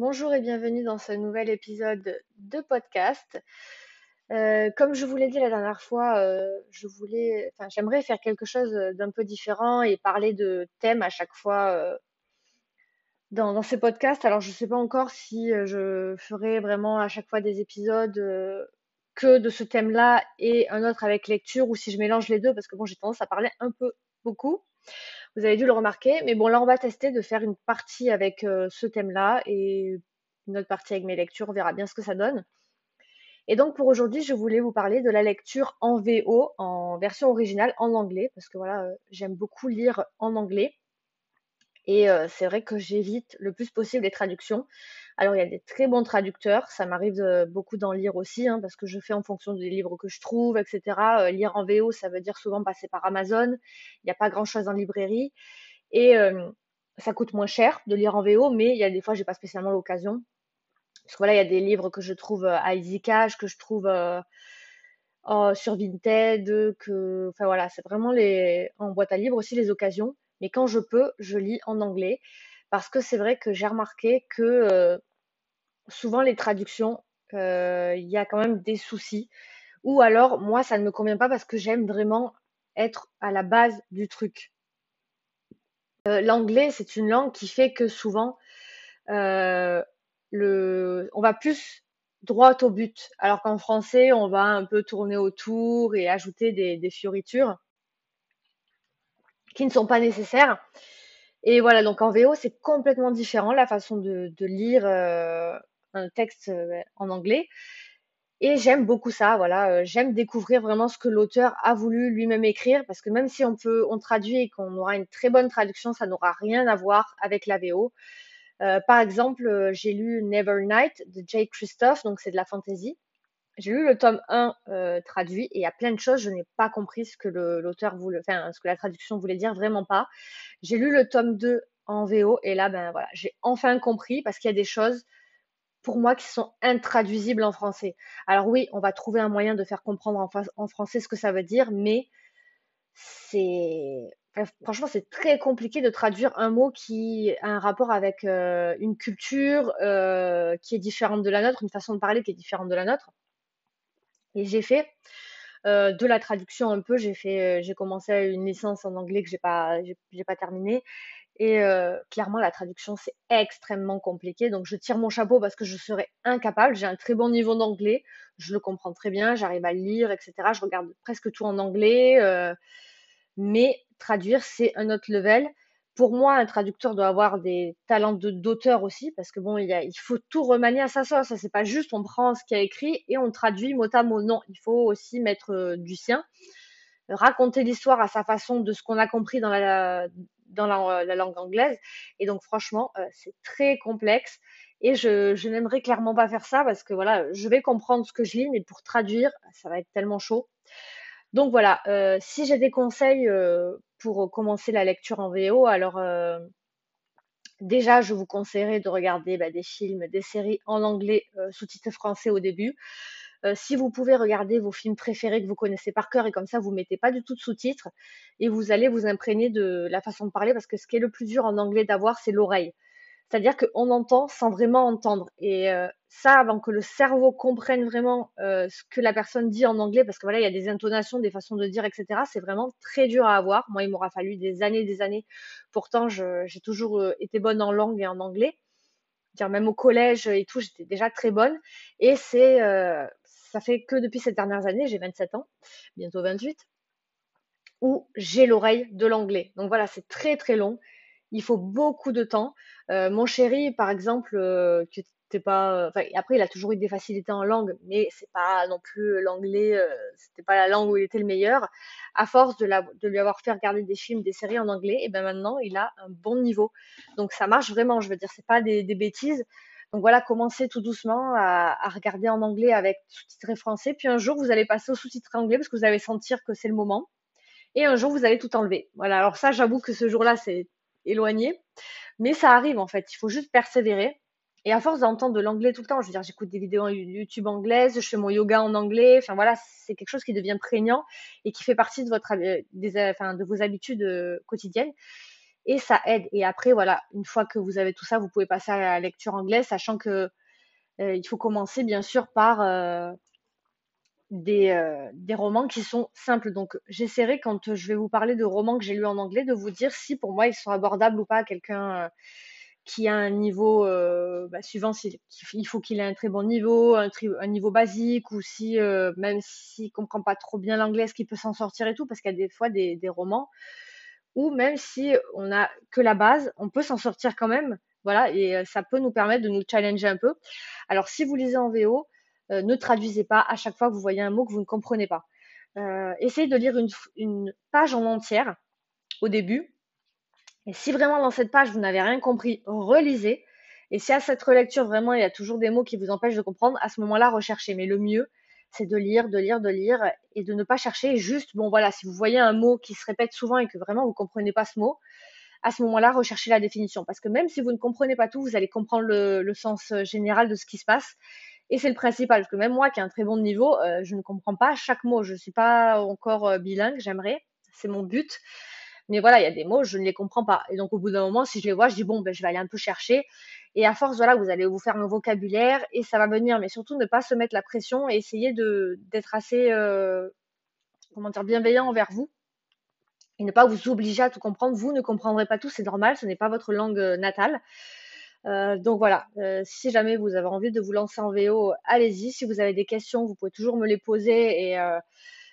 Bonjour et bienvenue dans ce nouvel épisode de podcast. Euh, comme je vous l'ai dit la dernière fois, euh, j'aimerais faire quelque chose d'un peu différent et parler de thèmes à chaque fois euh, dans, dans ces podcasts. Alors, je ne sais pas encore si je ferai vraiment à chaque fois des épisodes que de ce thème-là et un autre avec lecture ou si je mélange les deux parce que bon, j'ai tendance à parler un peu beaucoup. Vous avez dû le remarquer. Mais bon, là, on va tester de faire une partie avec euh, ce thème-là et une autre partie avec mes lectures. On verra bien ce que ça donne. Et donc, pour aujourd'hui, je voulais vous parler de la lecture en VO, en version originale, en anglais, parce que voilà, euh, j'aime beaucoup lire en anglais. Et euh, c'est vrai que j'évite le plus possible les traductions. Alors, il y a des très bons traducteurs. Ça m'arrive beaucoup d'en lire aussi, hein, parce que je fais en fonction des livres que je trouve, etc. Euh, lire en VO, ça veut dire souvent passer par Amazon. Il n'y a pas grand-chose en librairie. Et euh, ça coûte moins cher de lire en VO, mais il y a des fois, j'ai pas spécialement l'occasion. Parce que voilà, il y a des livres que je trouve à EasyCash, que je trouve sur Vinted, que, enfin voilà, c'est vraiment les, en boîte à livres aussi les occasions. Mais quand je peux, je lis en anglais parce que c'est vrai que j'ai remarqué que euh, souvent les traductions, euh, il y a quand même des soucis. Ou alors, moi, ça ne me convient pas parce que j'aime vraiment être à la base du truc. Euh, l'anglais, c'est une langue qui fait que souvent, on va plus droit au but, alors qu'en français, on va un peu tourner autour et ajouter des fioritures qui ne sont pas nécessaires. Et voilà, donc en VO, c'est complètement différent la façon de, lire euh, un texte euh, en anglais. Et j'aime beaucoup ça, voilà, euh, j'aime découvrir vraiment ce que l'auteur a voulu lui-même écrire, parce que même si on peut, on traduit et qu'on aura une très bonne traduction, ça n'aura rien à voir avec la VO. par exemple, j'ai lu Never Night de Jake Christophe, donc c'est de la fantasy. J'ai lu le tome 1 euh, traduit et il y a plein de choses, je n'ai pas compris ce que l'auteur voulait, enfin, ce que la traduction voulait dire, vraiment pas. J'ai lu le tome 2 en VO et là, ben voilà, j'ai enfin compris parce qu'il y a des choses pour moi qui sont intraduisibles en français. Alors oui, on va trouver un moyen de faire comprendre en, français ce que ça veut dire, mais c'est franchement c'est très compliqué de traduire un mot qui a un rapport avec euh, une culture euh, qui est différente de la nôtre, une façon de parler qui est différente de la nôtre. Et j'ai fait euh, de la traduction un peu. Euh, j'ai commencé une licence en anglais que j'ai pas, j'ai pas terminé. Et euh, clairement, la traduction, c'est extrêmement compliqué. Donc, je tire mon chapeau parce que je serais incapable. J'ai un très bon niveau d'anglais. Je le comprends très bien. J'arrive à lire, etc. Je regarde presque tout en anglais. mais traduire, c'est un autre level pour moi, un traducteur doit avoir des talents d'auteur aussi, parce que bon, il, faut tout remanier à sa sauce. C'est pas juste on prend ce qu'il a écrit et on traduit mot à mot. Non, il faut aussi mettre euh, du sien, raconter l'histoire à sa façon de ce qu'on a compris dans la, dans la, langue anglaise. Et donc, franchement, euh, c'est très complexe. Et je, je n'aimerais clairement pas faire ça parce que voilà, je vais comprendre ce que je lis, mais pour traduire, ça va être tellement chaud. Donc voilà, euh, si j'ai des conseils euh, pour commencer la lecture en VO, alors euh, déjà, je vous conseillerais de regarder bah, des films, des séries en anglais sous-titres français au début. si vous pouvez regarder vos films préférés que vous connaissez par cœur et comme ça vous mettez pas du tout de sous-titres et vous allez vous imprégner de la façon de parler parce que ce qui est le plus dur en anglais d'avoir c'est l'oreille. C'est-à-dire qu'on entend sans vraiment entendre. Et euh, ça, avant que le cerveau comprenne vraiment euh, ce que la personne dit en anglais, parce que voilà, il y a des intonations, des façons de dire, etc. C'est vraiment très dur à avoir. Moi, il m'aura fallu des années, des années. Pourtant, j'ai toujours euh, été bonne en langue et en anglais. Même au collège et tout, j'étais déjà très bonne. Et c'est, ça fait que depuis ces dernières années, j'ai 27 ans, bientôt 28, où j'ai l'oreille de l'anglais. Donc voilà, c'est très très long il faut beaucoup de temps. Euh, mon chéri, par exemple, euh, qui était pas, après, il a toujours eu des facilités en langue, mais c'est pas non plus l'anglais, euh, c'était pas la langue où il était le meilleur. À force de, lui avoir fait regarder des films, des séries en anglais, et ben maintenant, il a un bon niveau. Donc ça marche vraiment. Je veux dire, c'est pas des, des bêtises. Donc voilà, commencez tout doucement à, à regarder en anglais avec sous-titré français. Puis un jour, vous allez passer au sous-titré anglais parce que vous allez sentir que c'est le moment. Et un jour, vous allez tout enlever. Voilà. Alors ça, j'avoue que ce jour-là, c'est éloigné. Mais ça arrive en fait, il faut juste persévérer. Et à force d'entendre de l'anglais tout le temps, je veux dire, j'écoute des vidéos YouTube anglaises, je fais mon yoga en anglais, enfin voilà, c'est quelque chose qui devient prégnant et qui fait partie de votre, des, enfin, de vos habitudes euh, quotidiennes. et ça aide. Et après, voilà, une fois que vous avez tout ça, vous pouvez passer à la lecture anglaise, sachant que euh, il faut commencer bien sûr par euh, des, euh, des, romans qui sont simples. Donc j'essaierai quand je vais vous parler de romans que j'ai lus en anglais de vous dire si pour moi ils sont abordables ou pas à quelqu'un qui a un niveau bah, suivant, il faut qu'il ait un très bon niveau, un, un niveau basique, ou si même s'il comprend pas trop bien l'anglais, est-ce qu'il peut s'en sortir et tout, parce qu'il y a des fois des, des romans où même si on a que la base, on peut s'en sortir quand même. Voilà, et ça peut nous permettre de nous challenger un peu. Alors, si vous lisez en VO, ne traduisez pas à chaque fois que vous voyez un mot que vous ne comprenez pas. Euh, essayez de lire une, une, page en entière au début. Et si vraiment dans cette page vous n'avez rien compris, relisez. Et si à cette relecture vraiment il y a toujours des mots qui vous empêchent de comprendre, à ce moment-là recherchez. Mais le mieux, c'est de lire, de lire, de lire et de ne pas chercher juste, bon voilà, si vous voyez un mot qui se répète souvent et que vraiment vous ne comprenez pas ce mot, à ce moment-là, recherchez la définition. Parce que même si vous ne comprenez pas tout, vous allez comprendre le, sens euh, général de ce qui se passe. Et c'est le principal, parce que même moi qui ai un très bon niveau, euh, je ne comprends pas chaque mot. Je ne suis pas encore euh, bilingue, j'aimerais, c'est mon but. Mais voilà, il y a des mots, je ne les comprends pas. Et donc au bout d'un moment, si je les vois, je dis bon, ben, je vais aller un peu chercher. Et à force, voilà, vous allez vous faire un vocabulaire et ça va venir. Mais surtout, ne pas se mettre la pression et essayer d'être assez, comment dire, bienveillant envers vous et ne pas vous obliger à tout comprendre. Vous ne comprendrez pas tout, c'est normal, ce n'est pas votre langue euh, natale. Euh, donc voilà, euh, si jamais vous avez envie de vous lancer en VO, allez-y. Si vous avez des questions, vous pouvez toujours me les poser et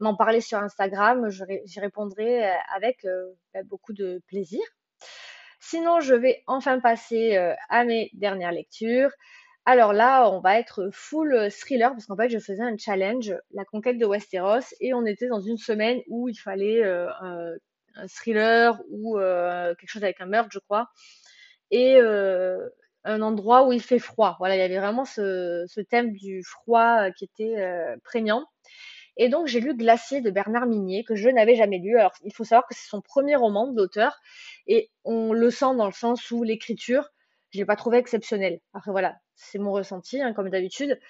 m'en parler sur Instagram. J'y répondrai avec bah, beaucoup de plaisir. Sinon, je vais enfin passer à mes dernières lectures. Alors là, on va être full thriller parce qu'en fait, je faisais un challenge, la conquête de Westeros, et on était dans une semaine où il fallait un thriller ou euh, quelque chose avec un meurtre, je crois, et euh, un endroit où il fait froid. Voilà, il y avait vraiment ce, thème du froid euh, qui était prégnant. Et donc j'ai lu Glacier de Bernard Minier que je n'avais jamais lu. Alors il faut savoir que c'est son premier roman d'auteur et on le sent dans le sens où l'écriture, je l'ai pas trouvé exceptionnelle. Après voilà, c'est mon ressenti hein, comme d'habitude.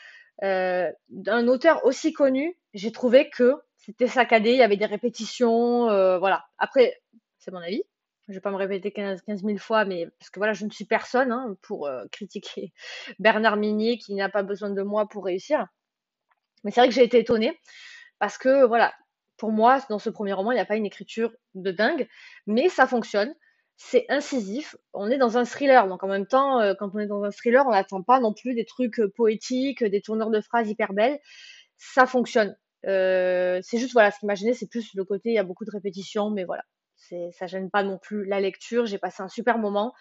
d'un auteur aussi connu, j'ai trouvé que c'était saccadé, il y avait des répétitions, euh, voilà. Après, c'est mon avis. Je vais pas me répéter 15, 000 fois, mais parce que voilà, je ne suis personne hein, pour euh, critiquer Bernard Minier qui n'a pas besoin de moi pour réussir. Mais c'est vrai que j'ai été étonnée parce que voilà, pour moi, dans ce premier roman, il n'y a pas une écriture de dingue, mais ça fonctionne. C'est incisif. On est dans un thriller, donc en même temps, euh, quand on est dans un thriller, on n'attend pas non plus des trucs poétiques, des tourneurs de phrases hyper belles. Ça fonctionne. Euh, c'est juste, voilà, ce qui m'a gêné, c'est plus le côté, il y a beaucoup de répétitions, mais voilà, ça gêne pas non plus la lecture. J'ai passé un super moment.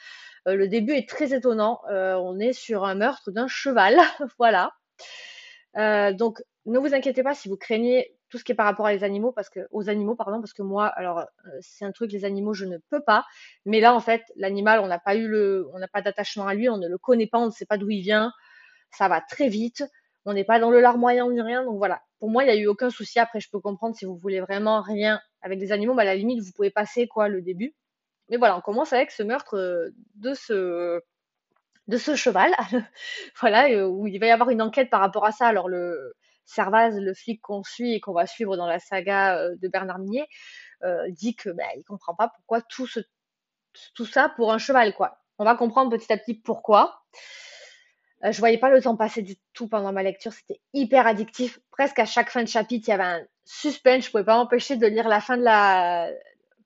Euh, le début est très étonnant. Euh, on est sur un meurtre d'un cheval, voilà. donc, ne vous inquiétez pas si vous craignez tout ce qui est par rapport à les animaux, parce que aux animaux, pardon, parce que moi, alors c'est un truc, les animaux, je ne peux pas. Mais là, en fait, l'animal, on n'a pas eu le, on n'a pas d'attachement à lui, on ne le connaît pas, on ne sait pas d'où il vient. Ça va très vite. On n'est pas dans le larmoyant ni rien, donc voilà. Pour moi, il n'y a eu aucun souci. Après, je peux comprendre si vous voulez vraiment rien avec des animaux, bah, à la limite, vous pouvez passer quoi le début. Mais voilà, on commence avec ce meurtre euh, de ce de ce cheval, voilà, euh, où il va y avoir une enquête par rapport à ça. Alors le Servaz, le flic qu'on suit et qu'on va suivre dans la saga euh, de Bernard Minier, dit que bah, il comprend pas pourquoi tout ce tout ça pour un cheval, quoi. On va comprendre petit à petit pourquoi. Euh, je voyais pas le temps passer du tout pendant ma lecture. C'était hyper addictif. Presque à chaque fin de chapitre, il y avait un suspense. Je pouvais pas m'empêcher de lire la fin de la,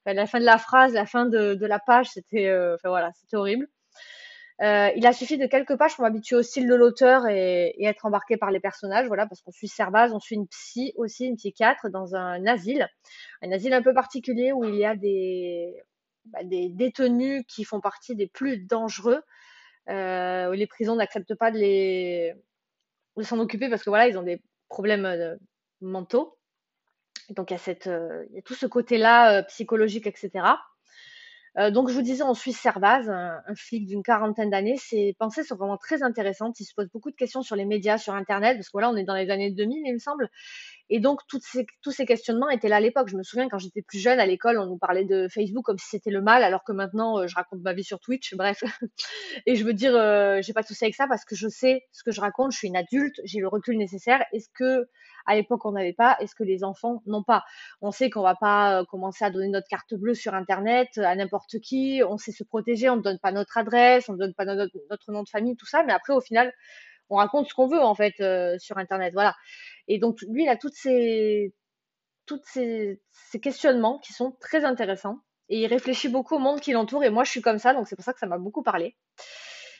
fin de la phrase, la fin de, la page. C'était, euh, voilà, c'était horrible. Euh, il a suffi de quelques pages pour m'habituer au style de l'auteur et, et, être embarqué par les personnages, voilà, parce qu'on suit Servaz, on suit une psy aussi, une psychiatre dans un asile, un asile un peu particulier où il y a des, bah, des détenus qui font partie des plus dangereux euh, les prisons n'acceptent pas de les s'en occuper parce que voilà, ils ont des problèmes euh, mentaux. Donc il y a cette, euh, il y a tout ce côté-là psychologique, etc. donc je vous disais, on suit Servaz, un, flic d'une quarantaine d'années. Ses pensées sont vraiment très intéressantes. Il se pose beaucoup de questions sur les médias, sur Internet, parce que voilà, on est dans les années 2000, il me semble. Et donc, toutes ces, tous ces questionnements étaient là à l'époque. Je me souviens quand j'étais plus jeune à l'école, on nous parlait de Facebook comme si c'était le mal, alors que maintenant, euh, je raconte ma vie sur Twitch, bref. et je veux dire, euh, j'ai pas de souci avec ça parce que je sais ce que je raconte, je suis une adulte, j'ai le recul nécessaire. Est-ce que à l'époque on n'avait pas? Est-ce que les enfants n'ont pas? On sait qu'on va pas euh, commencer à donner notre carte bleue sur Internet à n'importe qui. On sait se protéger, on ne donne pas notre adresse, on ne donne pas notre, nom de famille, tout ça. Mais après, au final, on raconte ce qu'on veut en fait euh, sur internet voilà et donc lui il a toutes ces toutes ces, questionnements qui sont très intéressants. Et il réfléchit beaucoup au monde qui l'entoure. Et moi je suis comme ça donc c'est pour ça que ça m'a beaucoup parlé.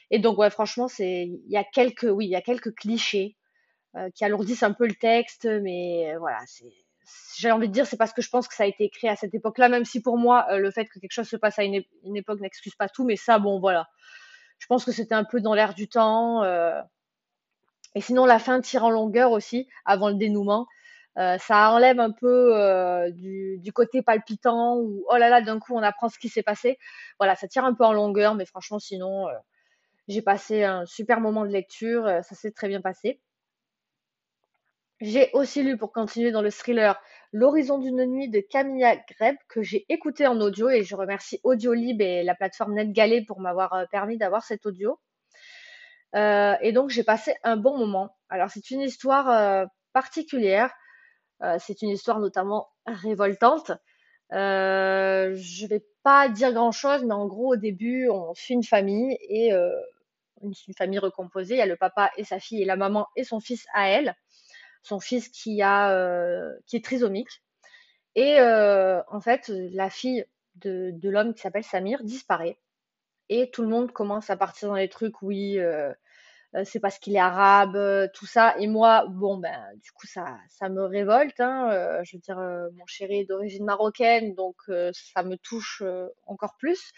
Et donc ouais franchement c'est il y a quelques oui il y a quelques clichés euh, qui alourdissent un peu le texte mais euh, voilà j'ai envie de dire c'est parce que je pense que ça a été écrit à cette époque-là même si pour moi le fait que quelque chose se passe à une, époque n'excuse pas tout mais ça bon voilà. Je pense que c'était un peu dans l'air du temps et sinon, la fin tire en longueur aussi, avant le dénouement. Euh, ça enlève un peu euh, du, côté palpitant où oh là là d'un coup on apprend ce qui s'est passé. Voilà, ça tire un peu en longueur, mais franchement sinon euh, j'ai passé un super moment de lecture, ça s'est très bien passé. J'ai aussi lu pour continuer dans le thriller L'horizon d'une nuit de Camilla Greb que j'ai écouté en audio et je remercie Audiolib et la plateforme NetGalley pour m'avoir permis d'avoir cet audio. Euh, et donc j'ai passé un bon moment. Alors c'est une histoire euh, particulière. Euh, c'est une histoire notamment révoltante. je vais pas dire grand chose, mais en gros au début on suit une famille et une, famille recomposée. Il y a le papa et sa fille et la maman et son fils à elle. Son fils qui a qui est trisomique. Et en fait la fille de l'homme qui s'appelle Samir disparaît et tout le monde commence à partir dans les trucs, oui, euh, euh, c'est parce qu'il est arabe, euh, tout ça. Et moi, bon, ben, du coup, ça, ça me révolte. Hein, je veux dire, mon chéri est d'origine marocaine, donc ça me touche encore plus.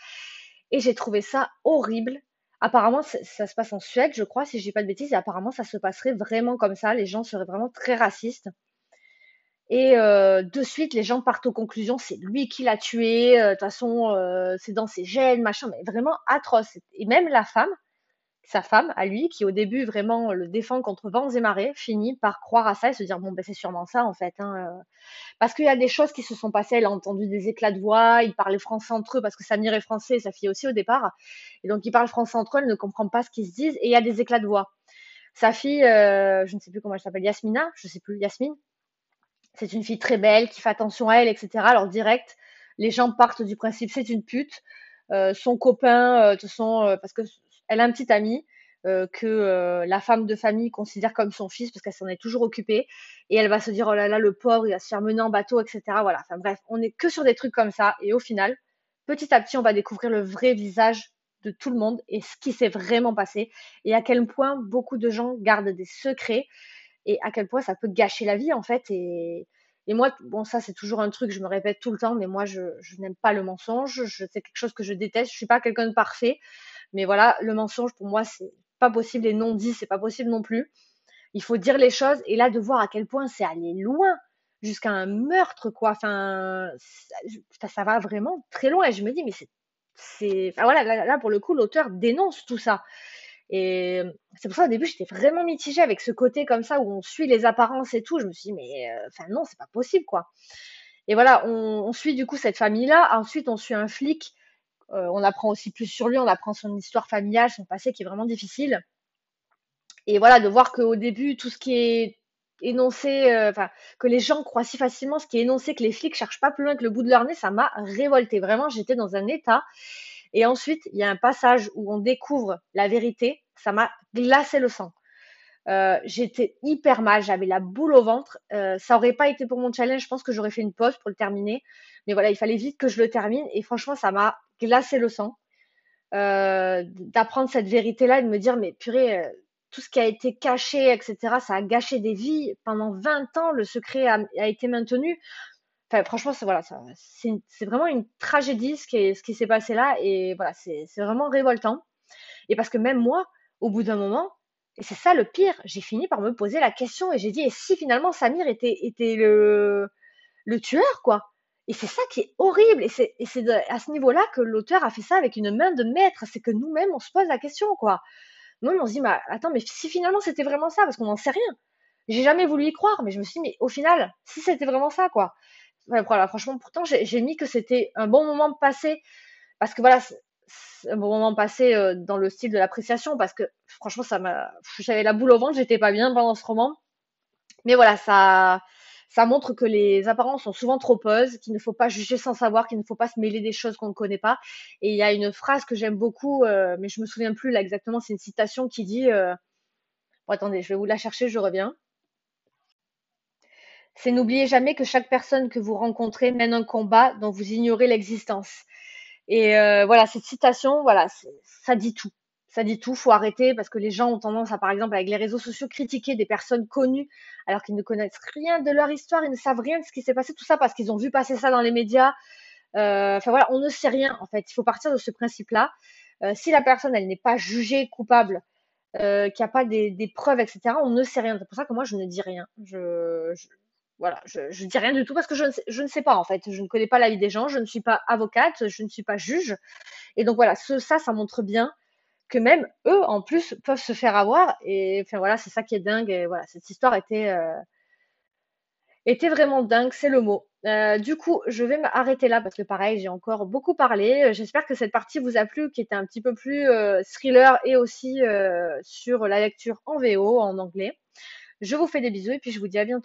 Et j'ai trouvé ça horrible. Apparemment, ça se passe en Suède, je crois, si je dis pas de bêtises. Et apparemment, ça se passerait vraiment comme ça. Les gens seraient vraiment très racistes. Et euh, de suite, les gens partent aux conclusions, c'est lui qui l'a tué, euh, de toute façon, euh, c'est dans ses gènes, machin, mais vraiment atroce. Et même la femme, sa femme, à lui, qui au début vraiment le défend contre vents et marées, finit par croire à ça et se dire, bon, ben c'est sûrement ça, en fait. Hein, parce qu'il y a des choses qui se sont passées, elle a entendu des éclats de voix, ils parlaient français entre eux, parce que Samir est français, sa fille aussi au départ. Et donc, ils parlent français entre eux, elle ne comprend pas ce qu'ils se disent, et il y a des éclats de voix. Sa fille, je ne sais plus comment elle s'appelle, Yasmina, je ne sais plus, Yasmine, c'est une fille très belle, qui fait attention à elle, etc. Alors direct, les gens partent du principe c'est une pute. Euh, son copain, euh, de toute façon, euh, parce que elle a un petit ami que la femme de famille considère comme son fils parce qu'elle s'en est toujours occupée et elle va se dire oh là là le pauvre il va se faire mener en bateau etc. Voilà. Enfin bref, on est que sur des trucs comme ça et au final, petit à petit, on va découvrir le vrai visage de tout le monde et ce qui s'est vraiment passé et à quel point beaucoup de gens gardent des secrets et à quel point ça peut gâcher la vie en fait. Et, moi, bon, ça c'est toujours un truc, je me répète tout le temps, mais moi je, n'aime pas le mensonge, c'est quelque chose que je déteste, je suis pas quelqu'un de parfait, mais voilà, le mensonge pour moi c'est pas possible et non dit, c'est pas possible non plus. Il faut dire les choses et là de voir à quel point c'est allé loin jusqu'à un meurtre quoi. Enfin, ça, va vraiment très loin et je me dis mais c'est enfin voilà là, là pour le coup l'auteur dénonce tout ça et c'est pour ça au début j'étais vraiment mitigée avec ce côté comme ça où on suit les apparences et tout. Je me suis dit mais euh, enfin non c'est pas possible quoi. Et voilà on, suit du coup cette famille là. Ensuite on suit un flic. Euh, on apprend aussi plus sur lui. On apprend son histoire familiale, son passé qui est vraiment difficile. Et voilà de voir qu'au début tout ce qui est énoncé, euh, enfin que les gens croient si facilement ce qui est énoncé, que les flics cherchent pas plus loin que le bout de leur nez, ça m'a révolté. Vraiment j'étais dans un état. Et ensuite, il y a un passage où on découvre la vérité. Ça m'a glacé le sang. Euh, j'étais hyper mal, j'avais la boule au ventre. Euh, ça aurait pas été pour mon challenge, je pense que j'aurais fait une pause pour le terminer. Mais voilà, il fallait vite que je le termine. Et franchement, ça m'a glacé le sang euh, d'apprendre cette vérité-là et de me dire, mais purée, tout ce qui a été caché, etc., ça a gâché des vies. Pendant 20 ans, le secret a, été maintenu franchement, c'est voilà, c'est vraiment une tragédie ce qui s'est passé là, et voilà, c'est vraiment révoltant. Et parce que même moi, au bout d'un moment, et c'est ça le pire, j'ai fini par me poser la question et j'ai dit, et si finalement Samir était, le, le tueur, quoi? Et c'est ça qui est horrible, et c'est à ce niveau-là que l'auteur a fait ça avec une main de maître, c'est que nous-mêmes, on se pose la question, quoi. Nous, on se dit, mais attends, mais si finalement c'était vraiment ça, parce qu'on n'en sait rien. j'ai jamais voulu y croire, mais je me suis dit, mais au final, si c'était vraiment ça, quoi. Voilà, franchement, pourtant, j'ai j'ai mis que c'était un bon moment passé, parce que voilà, moment passé euh, dans le style de l'appréciation, parce que franchement, ça m'a, j'avais la boule au ventre, j'étais pas bien pendant ce roman. Mais voilà, ça, ça montre que les apparences sont souvent trompeuses, qu'il ne faut pas juger sans savoir, qu'il ne faut pas se mêler des choses qu'on ne connaît pas. Et il y a une phrase que j'aime beaucoup, euh, mais je me souviens plus là exactement, c'est une citation qui dit, euh, attendez, je vais vous la chercher, je reviens. C'est n'oubliez jamais que chaque personne que vous rencontrez mène un combat dont vous ignorez l'existence. Et euh, voilà, cette citation, voilà, ça dit tout. Ça dit tout, faut arrêter parce que les gens ont tendance à, par exemple, avec les réseaux sociaux, critiquer des personnes connues alors qu'ils ne connaissent rien de leur histoire, ils ne savent rien de ce qui s'est passé, tout ça parce qu'ils ont vu passer ça dans les médias. Euh, Enfin voilà, on ne sait rien en fait. Il faut partir de ce principe-là. Euh, si la personne, elle n'est pas jugée coupable, euh, qu'il n'y a pas des, des preuves, etc., on ne sait rien. C'est pour ça que moi, je ne dis rien. Je, je- voilà, je, je dis rien du tout parce que je ne sais, pas en fait. Je ne connais pas la vie des gens, je ne suis pas avocate, je ne suis pas juge. Et donc voilà, ça, ça montre bien que même eux, en plus, peuvent se faire avoir. Et enfin voilà, c'est ça qui est dingue. Et voilà, cette histoire était, euh, vraiment dingue, c'est le mot. Euh, du coup, je vais m'arrêter là parce que pareil, j'ai encore beaucoup parlé. J'espère que cette partie vous a plu, qui était un petit peu plus euh, thriller et aussi sur la lecture en VO, en anglais. Je vous fais des bisous et puis je vous dis à bientôt.